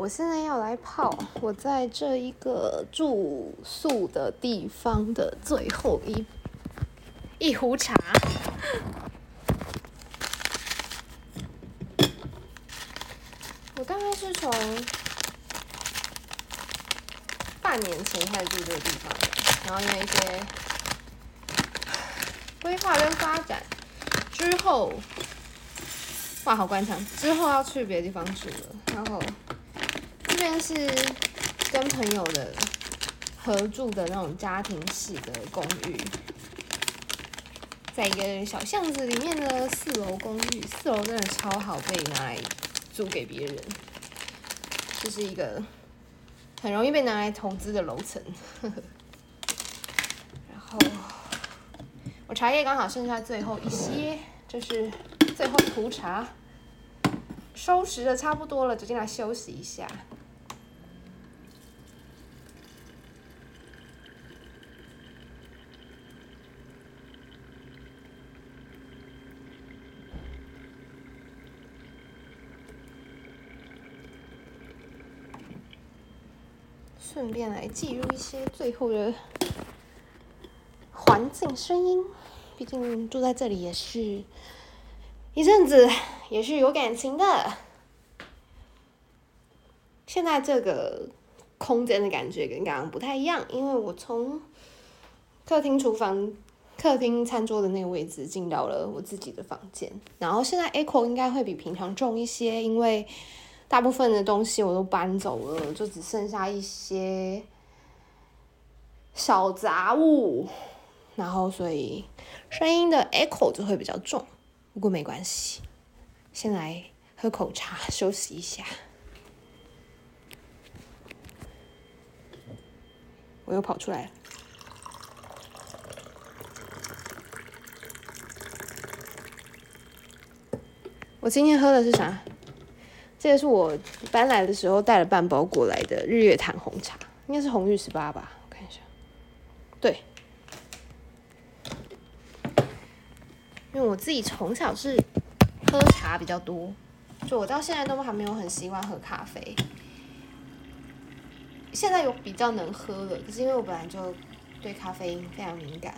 我现在要来泡我在这一个住宿的地方的最后一一壶茶。我大概是从半年前开始住这个地方的，然后因为一些规划跟发展之后，哇，好官场，之后要去别的地方住了，然后。这边是跟朋友的合住的那种家庭式的公寓，在一个小巷子里面的四楼公寓，四楼真的超好被拿来租给别人，这是一个很容易被拿来投资的楼层。然后我茶叶刚好剩下最后一些，这是最后一壶茶，收拾的差不多了，就进来休息一下。顺便来记录一些最后的环境声音，毕竟住在这里也是一阵子，也是有感情的。现在这个空间的感觉跟刚刚不太一样，因为我从客厅、厨房、客厅餐桌的那个位置进到了我自己的房间，然后现在 echo 应该会比平常重一些，因为。大部分的东西我都搬走了，就只剩下一些小杂物，然后所以声音的 echo 就会比较重。不过没关系，先来喝口茶休息一下。我又跑出来了。我今天喝的是啥？这个是我搬来的时候带了半包过来的日月潭红茶，应该是红玉十八吧？我看一下，对，因为我自己从小是喝茶比较多，就我到现在都还没有很习惯喝咖啡。现在有比较能喝了，可是因为我本来就对咖啡因非常敏感，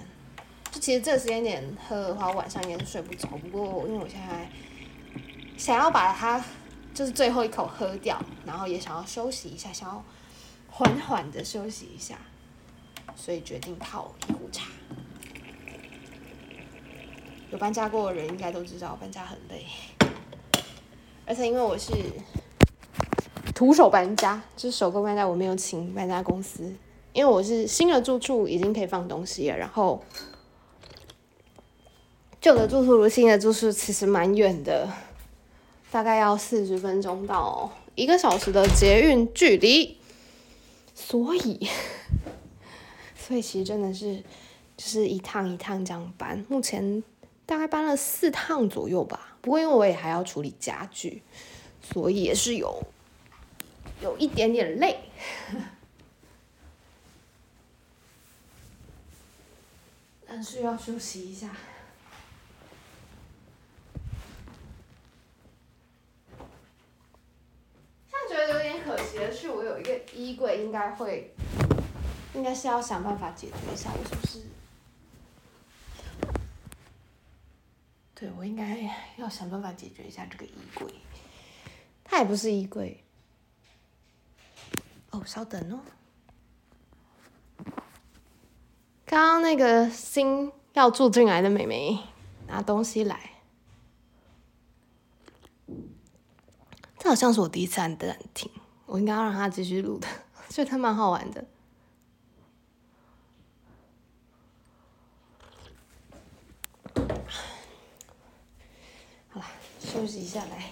就其实这个时间点喝的话，晚上应该是睡不着。不过因为我现在想要把它。就是最后一口喝掉，然后也想要休息一下，想要缓缓的休息一下，所以决定泡一壶茶。有搬家过的人应该都知道，搬家很累，而且因为我是徒手搬家，就是手工搬家，我没有请搬家公司，因为我是新的住处已经可以放东西了，然后旧的住处离新的住处其实蛮远的。大概要四十分钟到一个小时的捷运距离，所以，所以其实真的是就是一趟一趟这样搬，目前大概搬了四趟左右吧。不过因为我也还要处理家具，所以也是有有一点点累，但是要休息一下。觉得有点可惜的是，我有一个衣柜，应该会，应该是要想办法解决一下。我是不是？对，我应该要想办法解决一下这个衣柜。它也不是衣柜。哦，稍等哦。刚刚那个新要住进来的妹妹拿东西来。这好像是我第一次按暂停，我应该要让他继续录的，所以他蛮好玩的。好了，休息一下来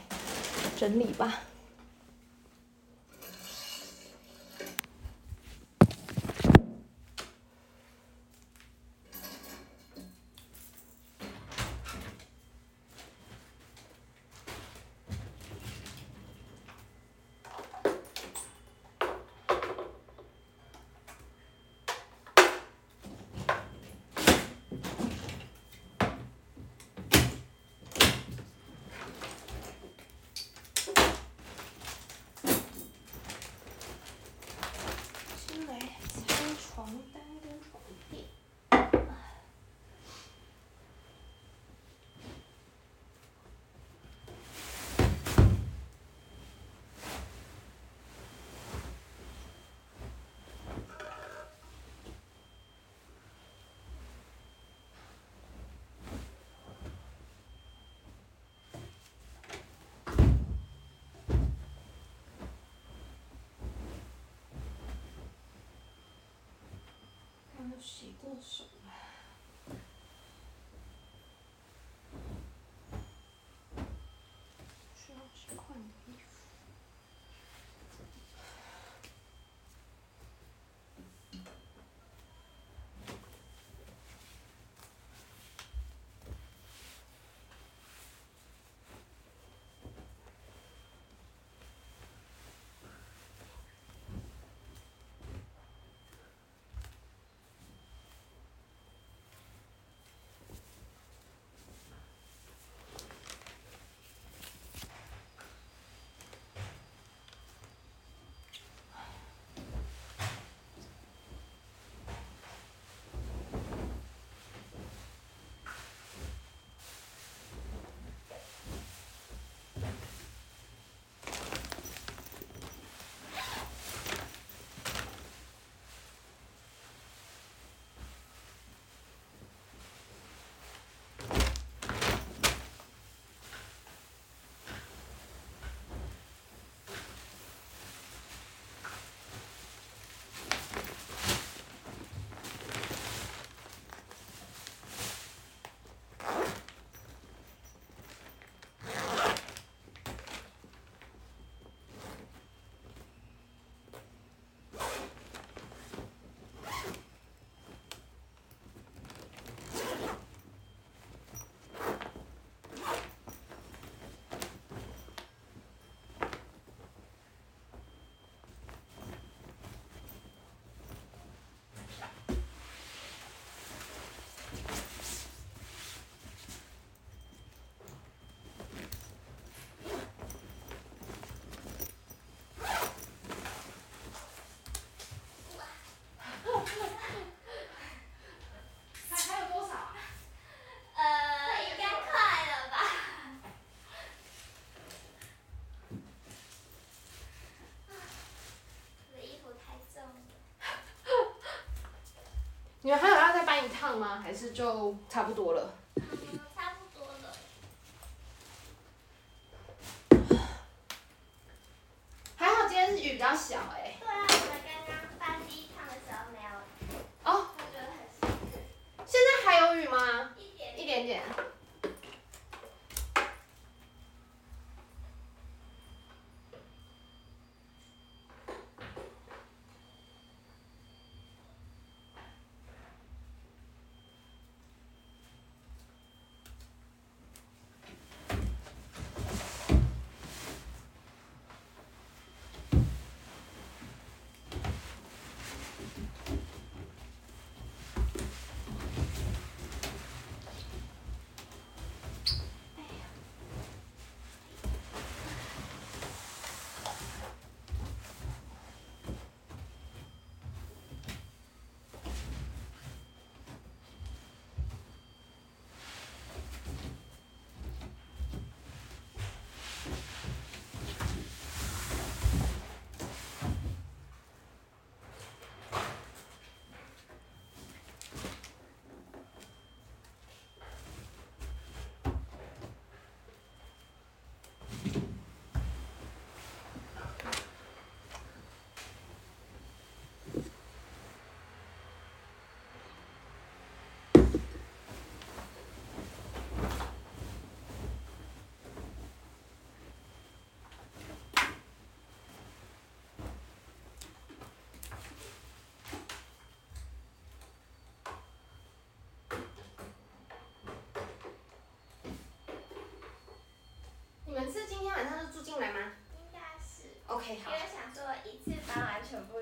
整理吧。洗过手一趟吗？还是就差不多了？进来吗？应该是。OK，好。因为想说一次班完全不。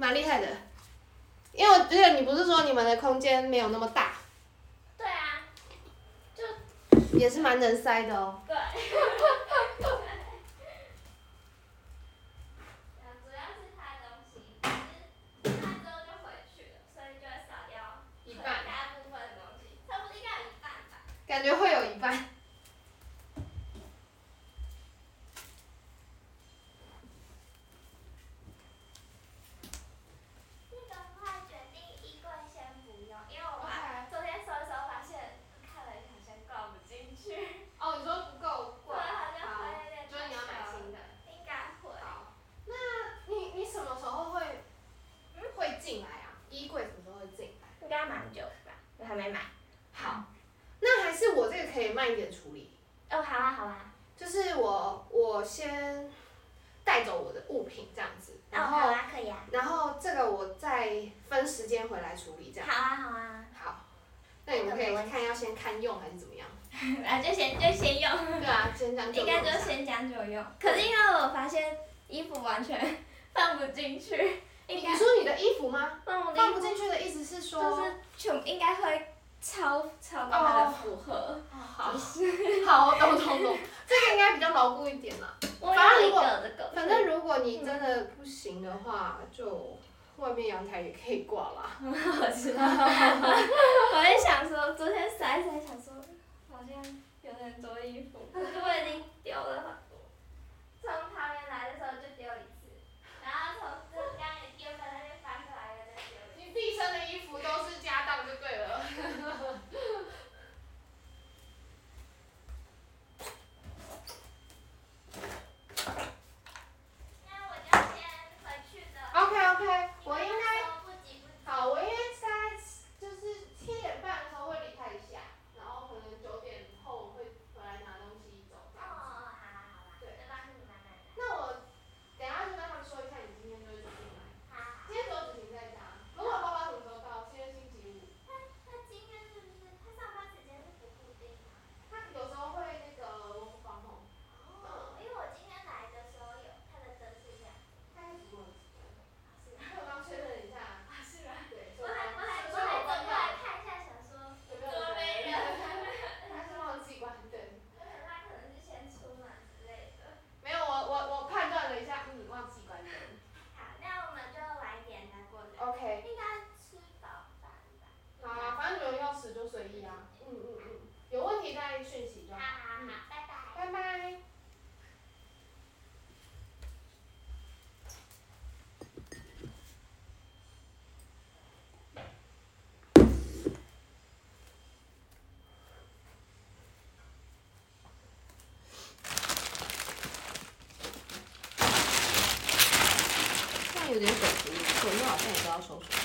蛮厉害的。因为我觉得你不是说你们的空间没有那么大对啊就也是蛮能塞的哦对。因为我发现衣服完全放不进去。你说你的衣服吗？放不进去的意思是说？就是全应该会。超超高它的负荷，哦，好，好，懂懂懂，这个应该比较牢固一点啦。反正如果，反正如果你真的不行的话，就外面阳台也可以挂啦。我知道，我也想说，昨天晒晒想说，好像有点多衣服，可是我已经丢了常常。有点手足，手又好像也都要收拾。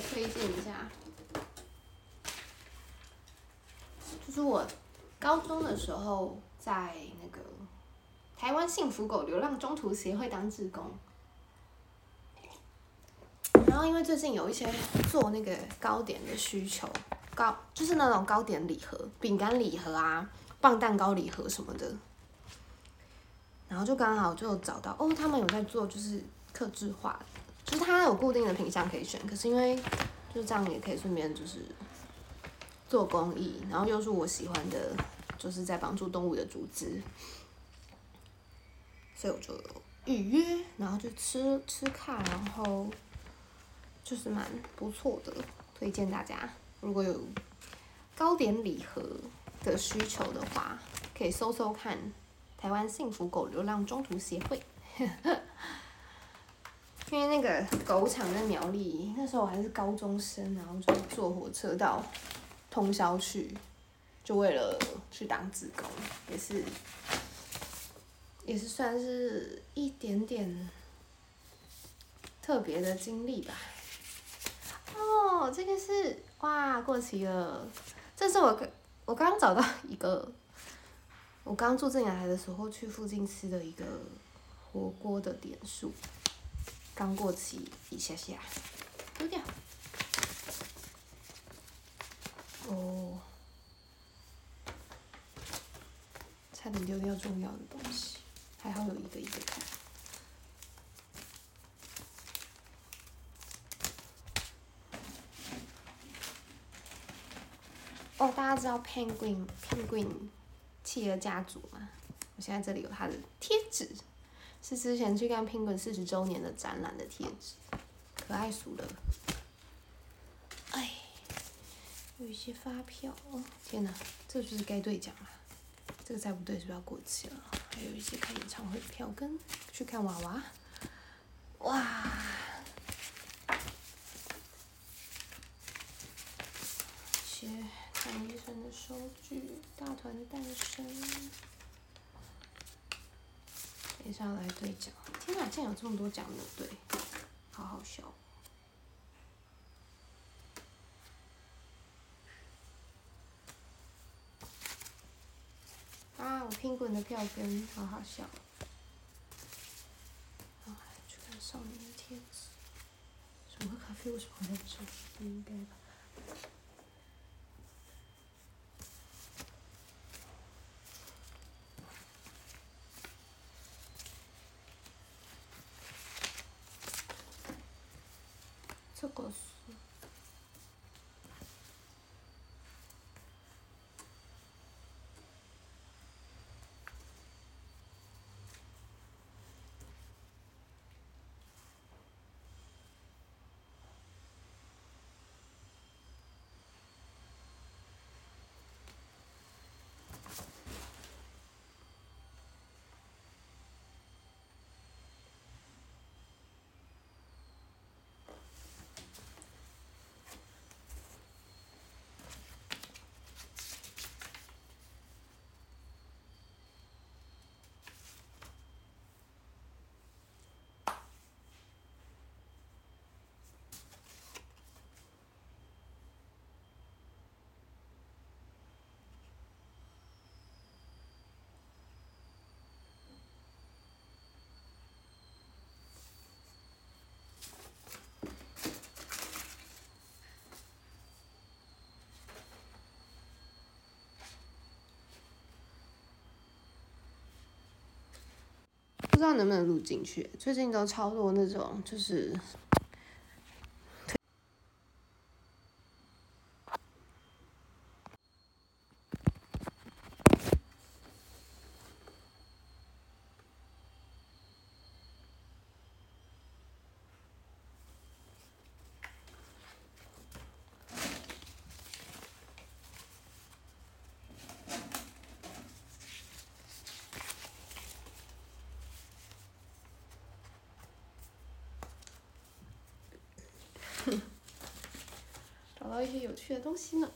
推荐一下，就是我高中的时候在那个台湾幸福狗流浪中途协会当志工，然后因为最近有一些做那个糕点的需求，糕就是那种糕点礼盒、饼干礼盒啊、棒蛋糕礼盒什么的，然后就刚好就找到哦，他们有在做就是刻制化。就是它有固定的品相可以选，可是因为就是这样也可以顺便就是做公益，然后又是我喜欢的，就是在帮助动物的组织，所以我就预约，然后就吃吃看，然后就是蛮不错的，推荐大家如果有糕点礼盒的需求的话，可以搜搜看台湾幸福狗流浪中途协会。因为那个狗场在苗栗，那时候我还是高中生，然后就坐火车到通宵去，就为了去当志工，也是也是算是一点点特别的经历吧。哦，这个是哇，过期了，这是我我刚找到一个，我刚住进来的时候去附近吃的一个火锅的点数。刚过期一下下，丢掉。哦，差点丢掉重要的东西，还好有一个一个看。哦，大家知道 Penguin Penguin 企鹅家族吗？我现在这里有它的贴纸。是之前去看 Penguin 四十周年的展览的贴纸，可爱死了。哎，有一些发票哦，天哪，这就是该兑奖了。这个再不对是不是要过期了？还有一些看演唱会的票根，去看娃娃。哇！一些看医生的收据，大团诞生。接下来兑奖，天哪，竟然有这么多奖没有兑，好好笑。啊，我拼滚的票根，好好笑。啊，去看少年的天使。什么咖啡？为什么会在？不应该吧。这个是。不知道能不能录进去，最近都超多那种就是。一些有趣的东西呢。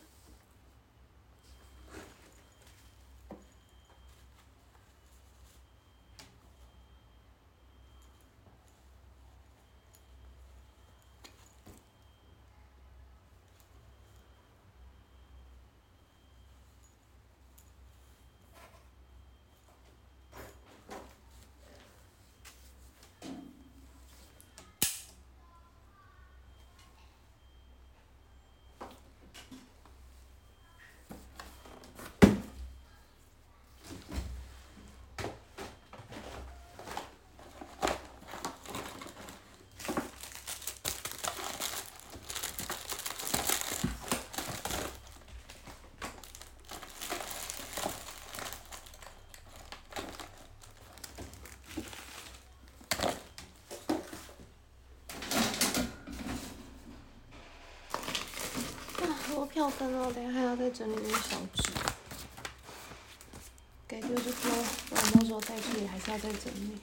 要等哦，等下还要再整理那个小纸，该就是说，我到时候再处理，还是要再整理。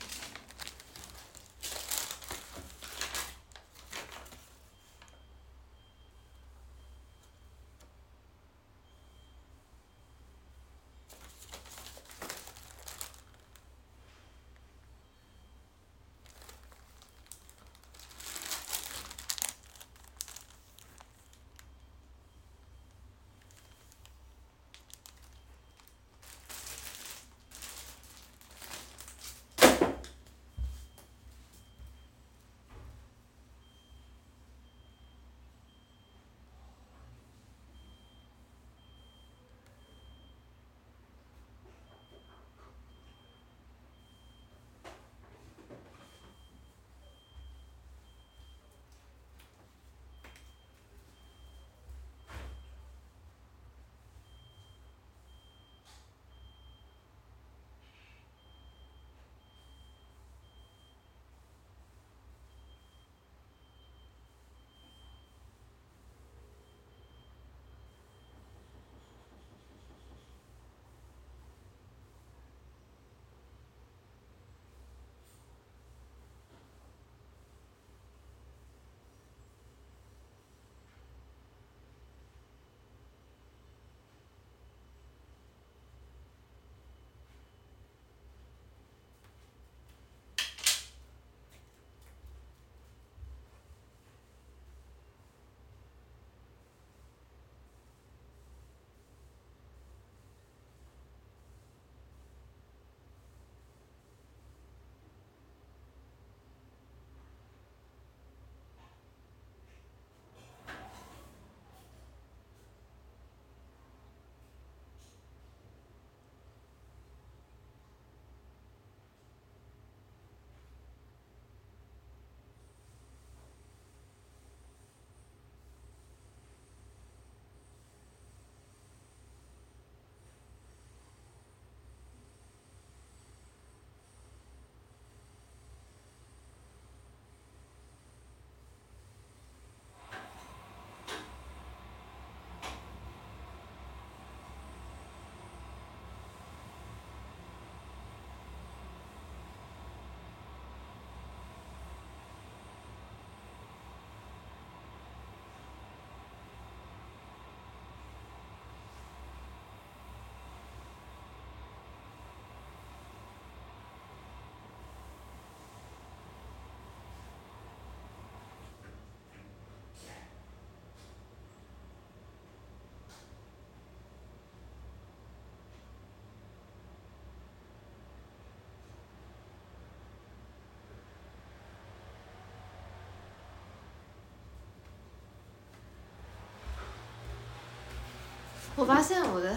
我发现我的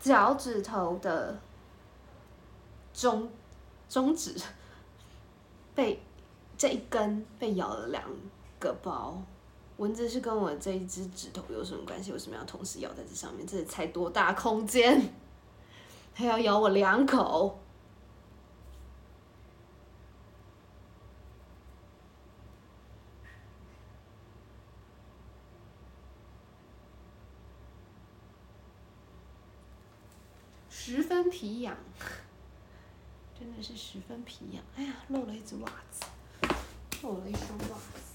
脚趾头的中中指被这一根被咬了两个包，蚊子是跟我这一只指头有什么关系？为什么要同时咬在这上面？这才多大空间？还要咬我两口？十分皮痒，真的是十分皮痒。哎呀，漏了一只袜子，漏了一双袜子。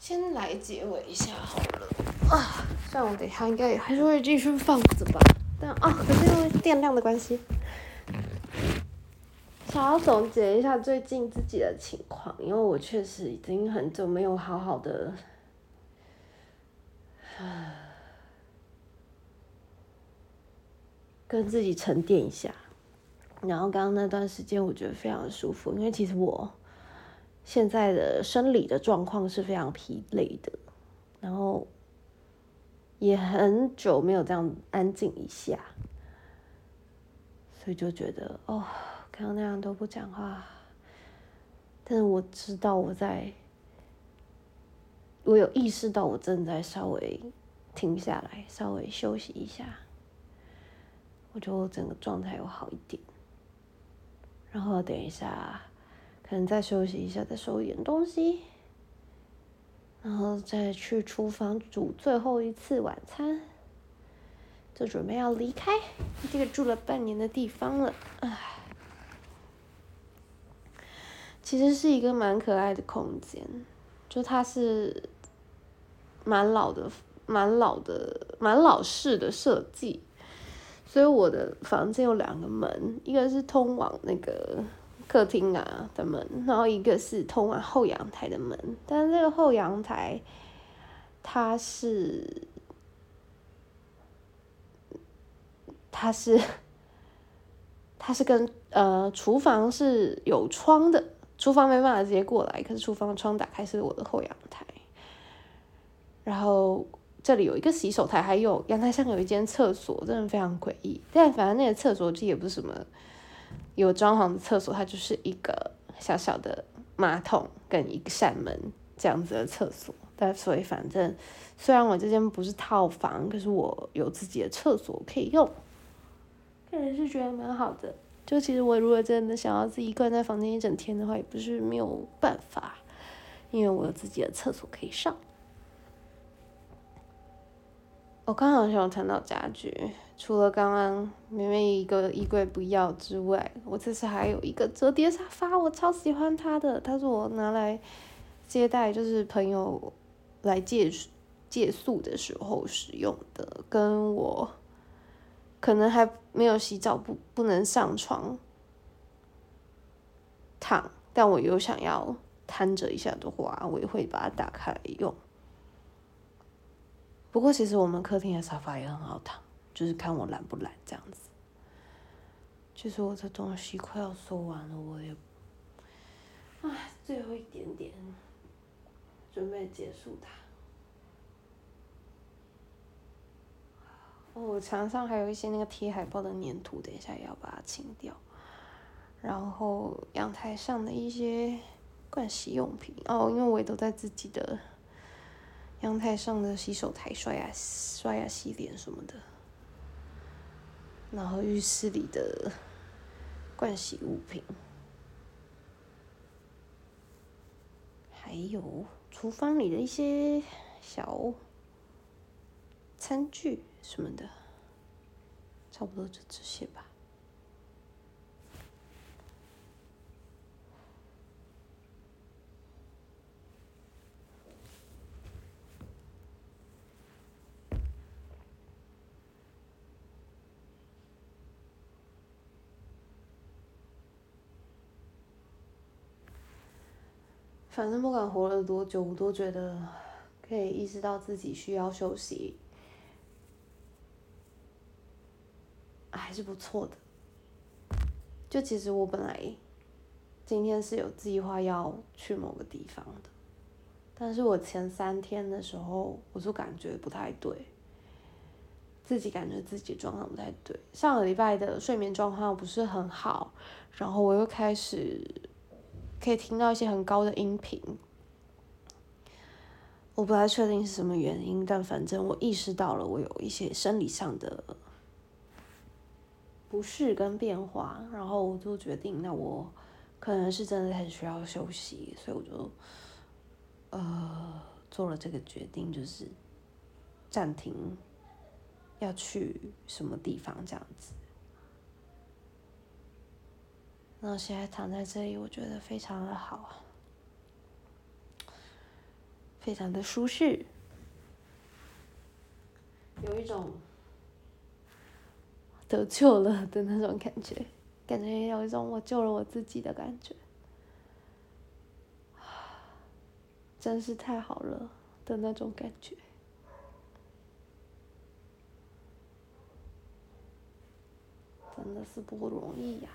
先来结尾一下好了。啊，算了我等一下应该还是会继续放着吧，但啊，可是因为电量的关系，想要总结一下最近自己的情况，因为我确实已经很久没有好好的，跟自己沉淀一下。然后刚刚那段时间，我觉得非常舒服，因为其实我现在的生理的状况是非常疲累的，然后也很久没有这样安静一下，所以就觉得哦，刚刚那样都不讲话，但是我知道我在，我有意识到我正在稍微停下来，稍微休息一下，我觉得我整个状态有好一点。然后等一下，可能再休息一下，再收一点东西，然后再去厨房煮最后一次晚餐，就准备要离开这个住了半年的地方了。唉，其实是一个蛮可爱的空间，就它是蛮老的、蛮老的、蛮老式的设计。所以我的房间有两个门，一个是通往那个客厅啊的门，然后一个是通往后阳台的门。但是这个后阳台，它是，它是，它是跟呃厨房是有窗的，厨房没办法直接过来，可是厨房的窗打开是我的后阳台，然后。这里有一个洗手台，还有阳台上有一间厕所，真的非常诡异。但反正那个厕所其实也不是什么有装潢的厕所，它就是一个小小的马桶跟一扇门这样子的厕所。但所以反正虽然我这间不是套房，可是我有自己的厕所可以用，个人是觉得蛮好的。就其实我如果真的想要自己关在房间一整天的话，也不是没有办法，因为我有自己的厕所可以上。我刚好想谈到家具，除了刚刚明明一个衣柜不要之外，我这次还有一个折叠沙发，我超喜欢它的，它是我拿来接待就是朋友来借借宿的时候使用的，跟我可能还没有洗澡不不能上床躺，但我又想要瘫着一下的话，我也会把它打开来用。不过，其实我们客厅的沙发也很好躺，就是看我懒不懒这样子。其实我的东西快要收完了，我也，唉，最后一点点，准备结束它。哦，墙上还有一些那个贴海报的粘土，等一下也要把它清掉。然后阳台上的一些盥洗用品，哦，因为我也都在自己的。阳台上的洗手台刷牙、刷牙、洗脸什么的，然后浴室里的盥洗物品，还有厨房里的一些小餐具什么的，差不多就这些吧。反正不管活了多久，我都觉得可以意识到自己需要休息，还是不错的。就其实我本来今天是有计划要去某个地方的，但是我前三天的时候，我就感觉不太对，自己感觉自己状况不太对。上个礼拜的睡眠状况不是很好，然后我又开始。可以听到一些很高的音频，我不太确定是什么原因，但反正我意识到了我有一些生理上的不适跟变化，然后我就决定，那我可能是真的很需要休息，所以我就呃做了这个决定，就是暂停要去什么地方这样子。然后现在躺在这里，我觉得非常的好，非常的舒适，有一种得救了的那种感觉，感觉有一种我救了我自己的感觉，真是太好了的那种感觉，真的是不容易呀。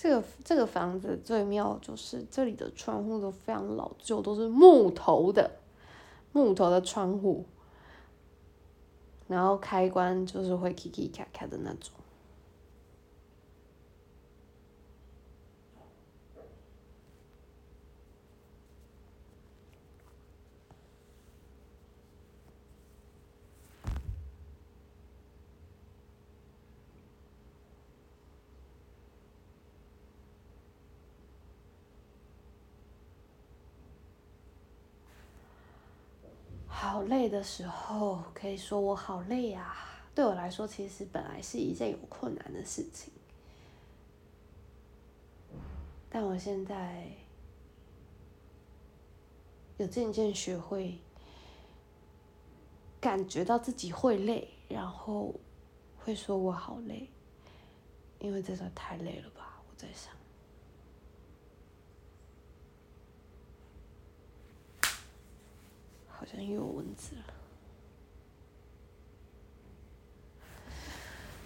这个这个房子最妙就是这里的窗户都非常老旧，都是木头的，木头的窗户，然后开关就是会 kiki 咔咔的那种。好累的时候，可以说我好累呀。对我来说，其实本来是一件有困难的事情，但我现在有渐渐学会感觉到自己会累，然后会说我好累，因为真的太累了吧？我在想。好像又有蚊子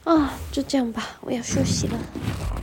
了，啊，就这样吧，我要休息了。